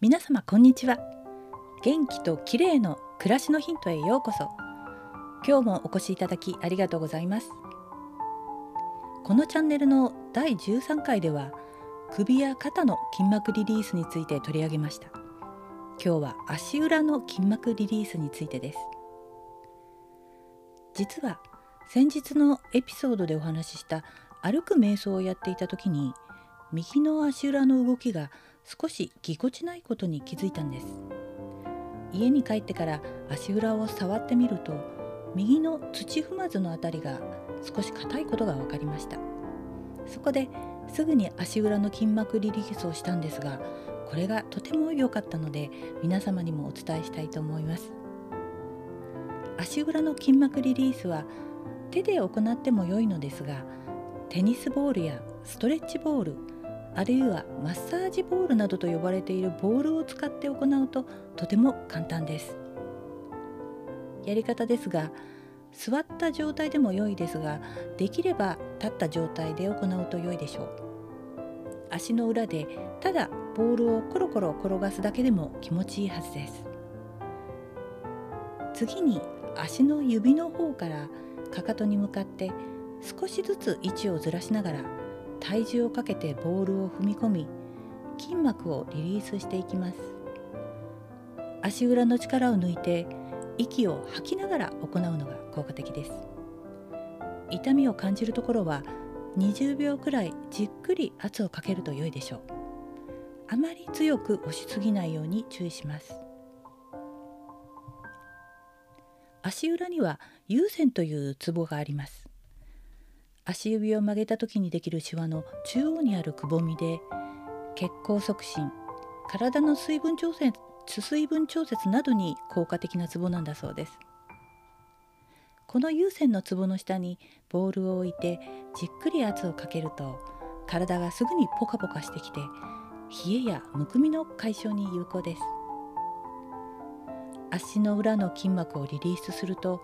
皆様こんにちは。元気と綺麗の暮らしのヒントへようこそ。今日もお越しいただきありがとうございます。このチャンネルの第13回では首や肩の筋膜リリースについて取り上げました。今日は足裏の筋膜リリースについてです。実は先日のエピソードでお話しした歩く瞑想をやっていた時に右の足裏の動きが少しぎこちないことに気づいたんです。家に帰ってから足裏を触ってみると右の土踏まずのあたりが少し硬いことが分かりました。そこですぐに足裏の筋膜リリースをしたんですがこれがとても良かったので皆様にもお伝えしたいと思います。足裏の筋膜リリースは手で行っても良いのですがテニスボールやストレッチボールあるいはマッサージボールなどと呼ばれているボールを使って行うととても簡単です。やり方ですが座った状態でも良いですができれば立った状態で行うと良いでしょう。足の裏でただボールをコロコロ転がすだけでも気持ちいいはずです。次に足の指の方からかかとに向かって少しずつ位置をずらしながら体重をかけてボールを踏み込み筋膜をリリースしていきます。足裏の力を抜いて息を吐きながら行うのが効果的です。痛みを感じるところは20秒くらいじっくり圧をかけると良いでしょう。あまり強く押しすぎないように注意します。足裏には有線というツボがあります。足指を曲げた時にできるシワの中央にあるくぼみで血行促進体の水分調節水分調節などに効果的なツボなんだそうです。この有線のツボの下にボールを置いてじっくり圧をかけると体がすぐにポカポカしてきて冷えやむくみの解消に有効です。足の裏の筋膜をリリースすると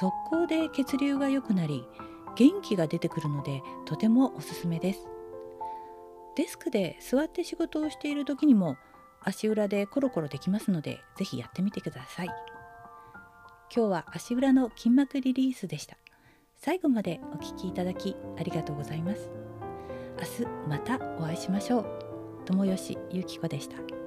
速攻で血流が良くなり元気が出てくるのでとてもおすすめです。デスクで座って仕事をしている時にも足裏でコロコロできますのでぜひやってみてください。今日は足裏の筋膜リリースでした。最後までお聴きいただきありがとうございます。明日またお会いしましょう。友吉ゆき子でした。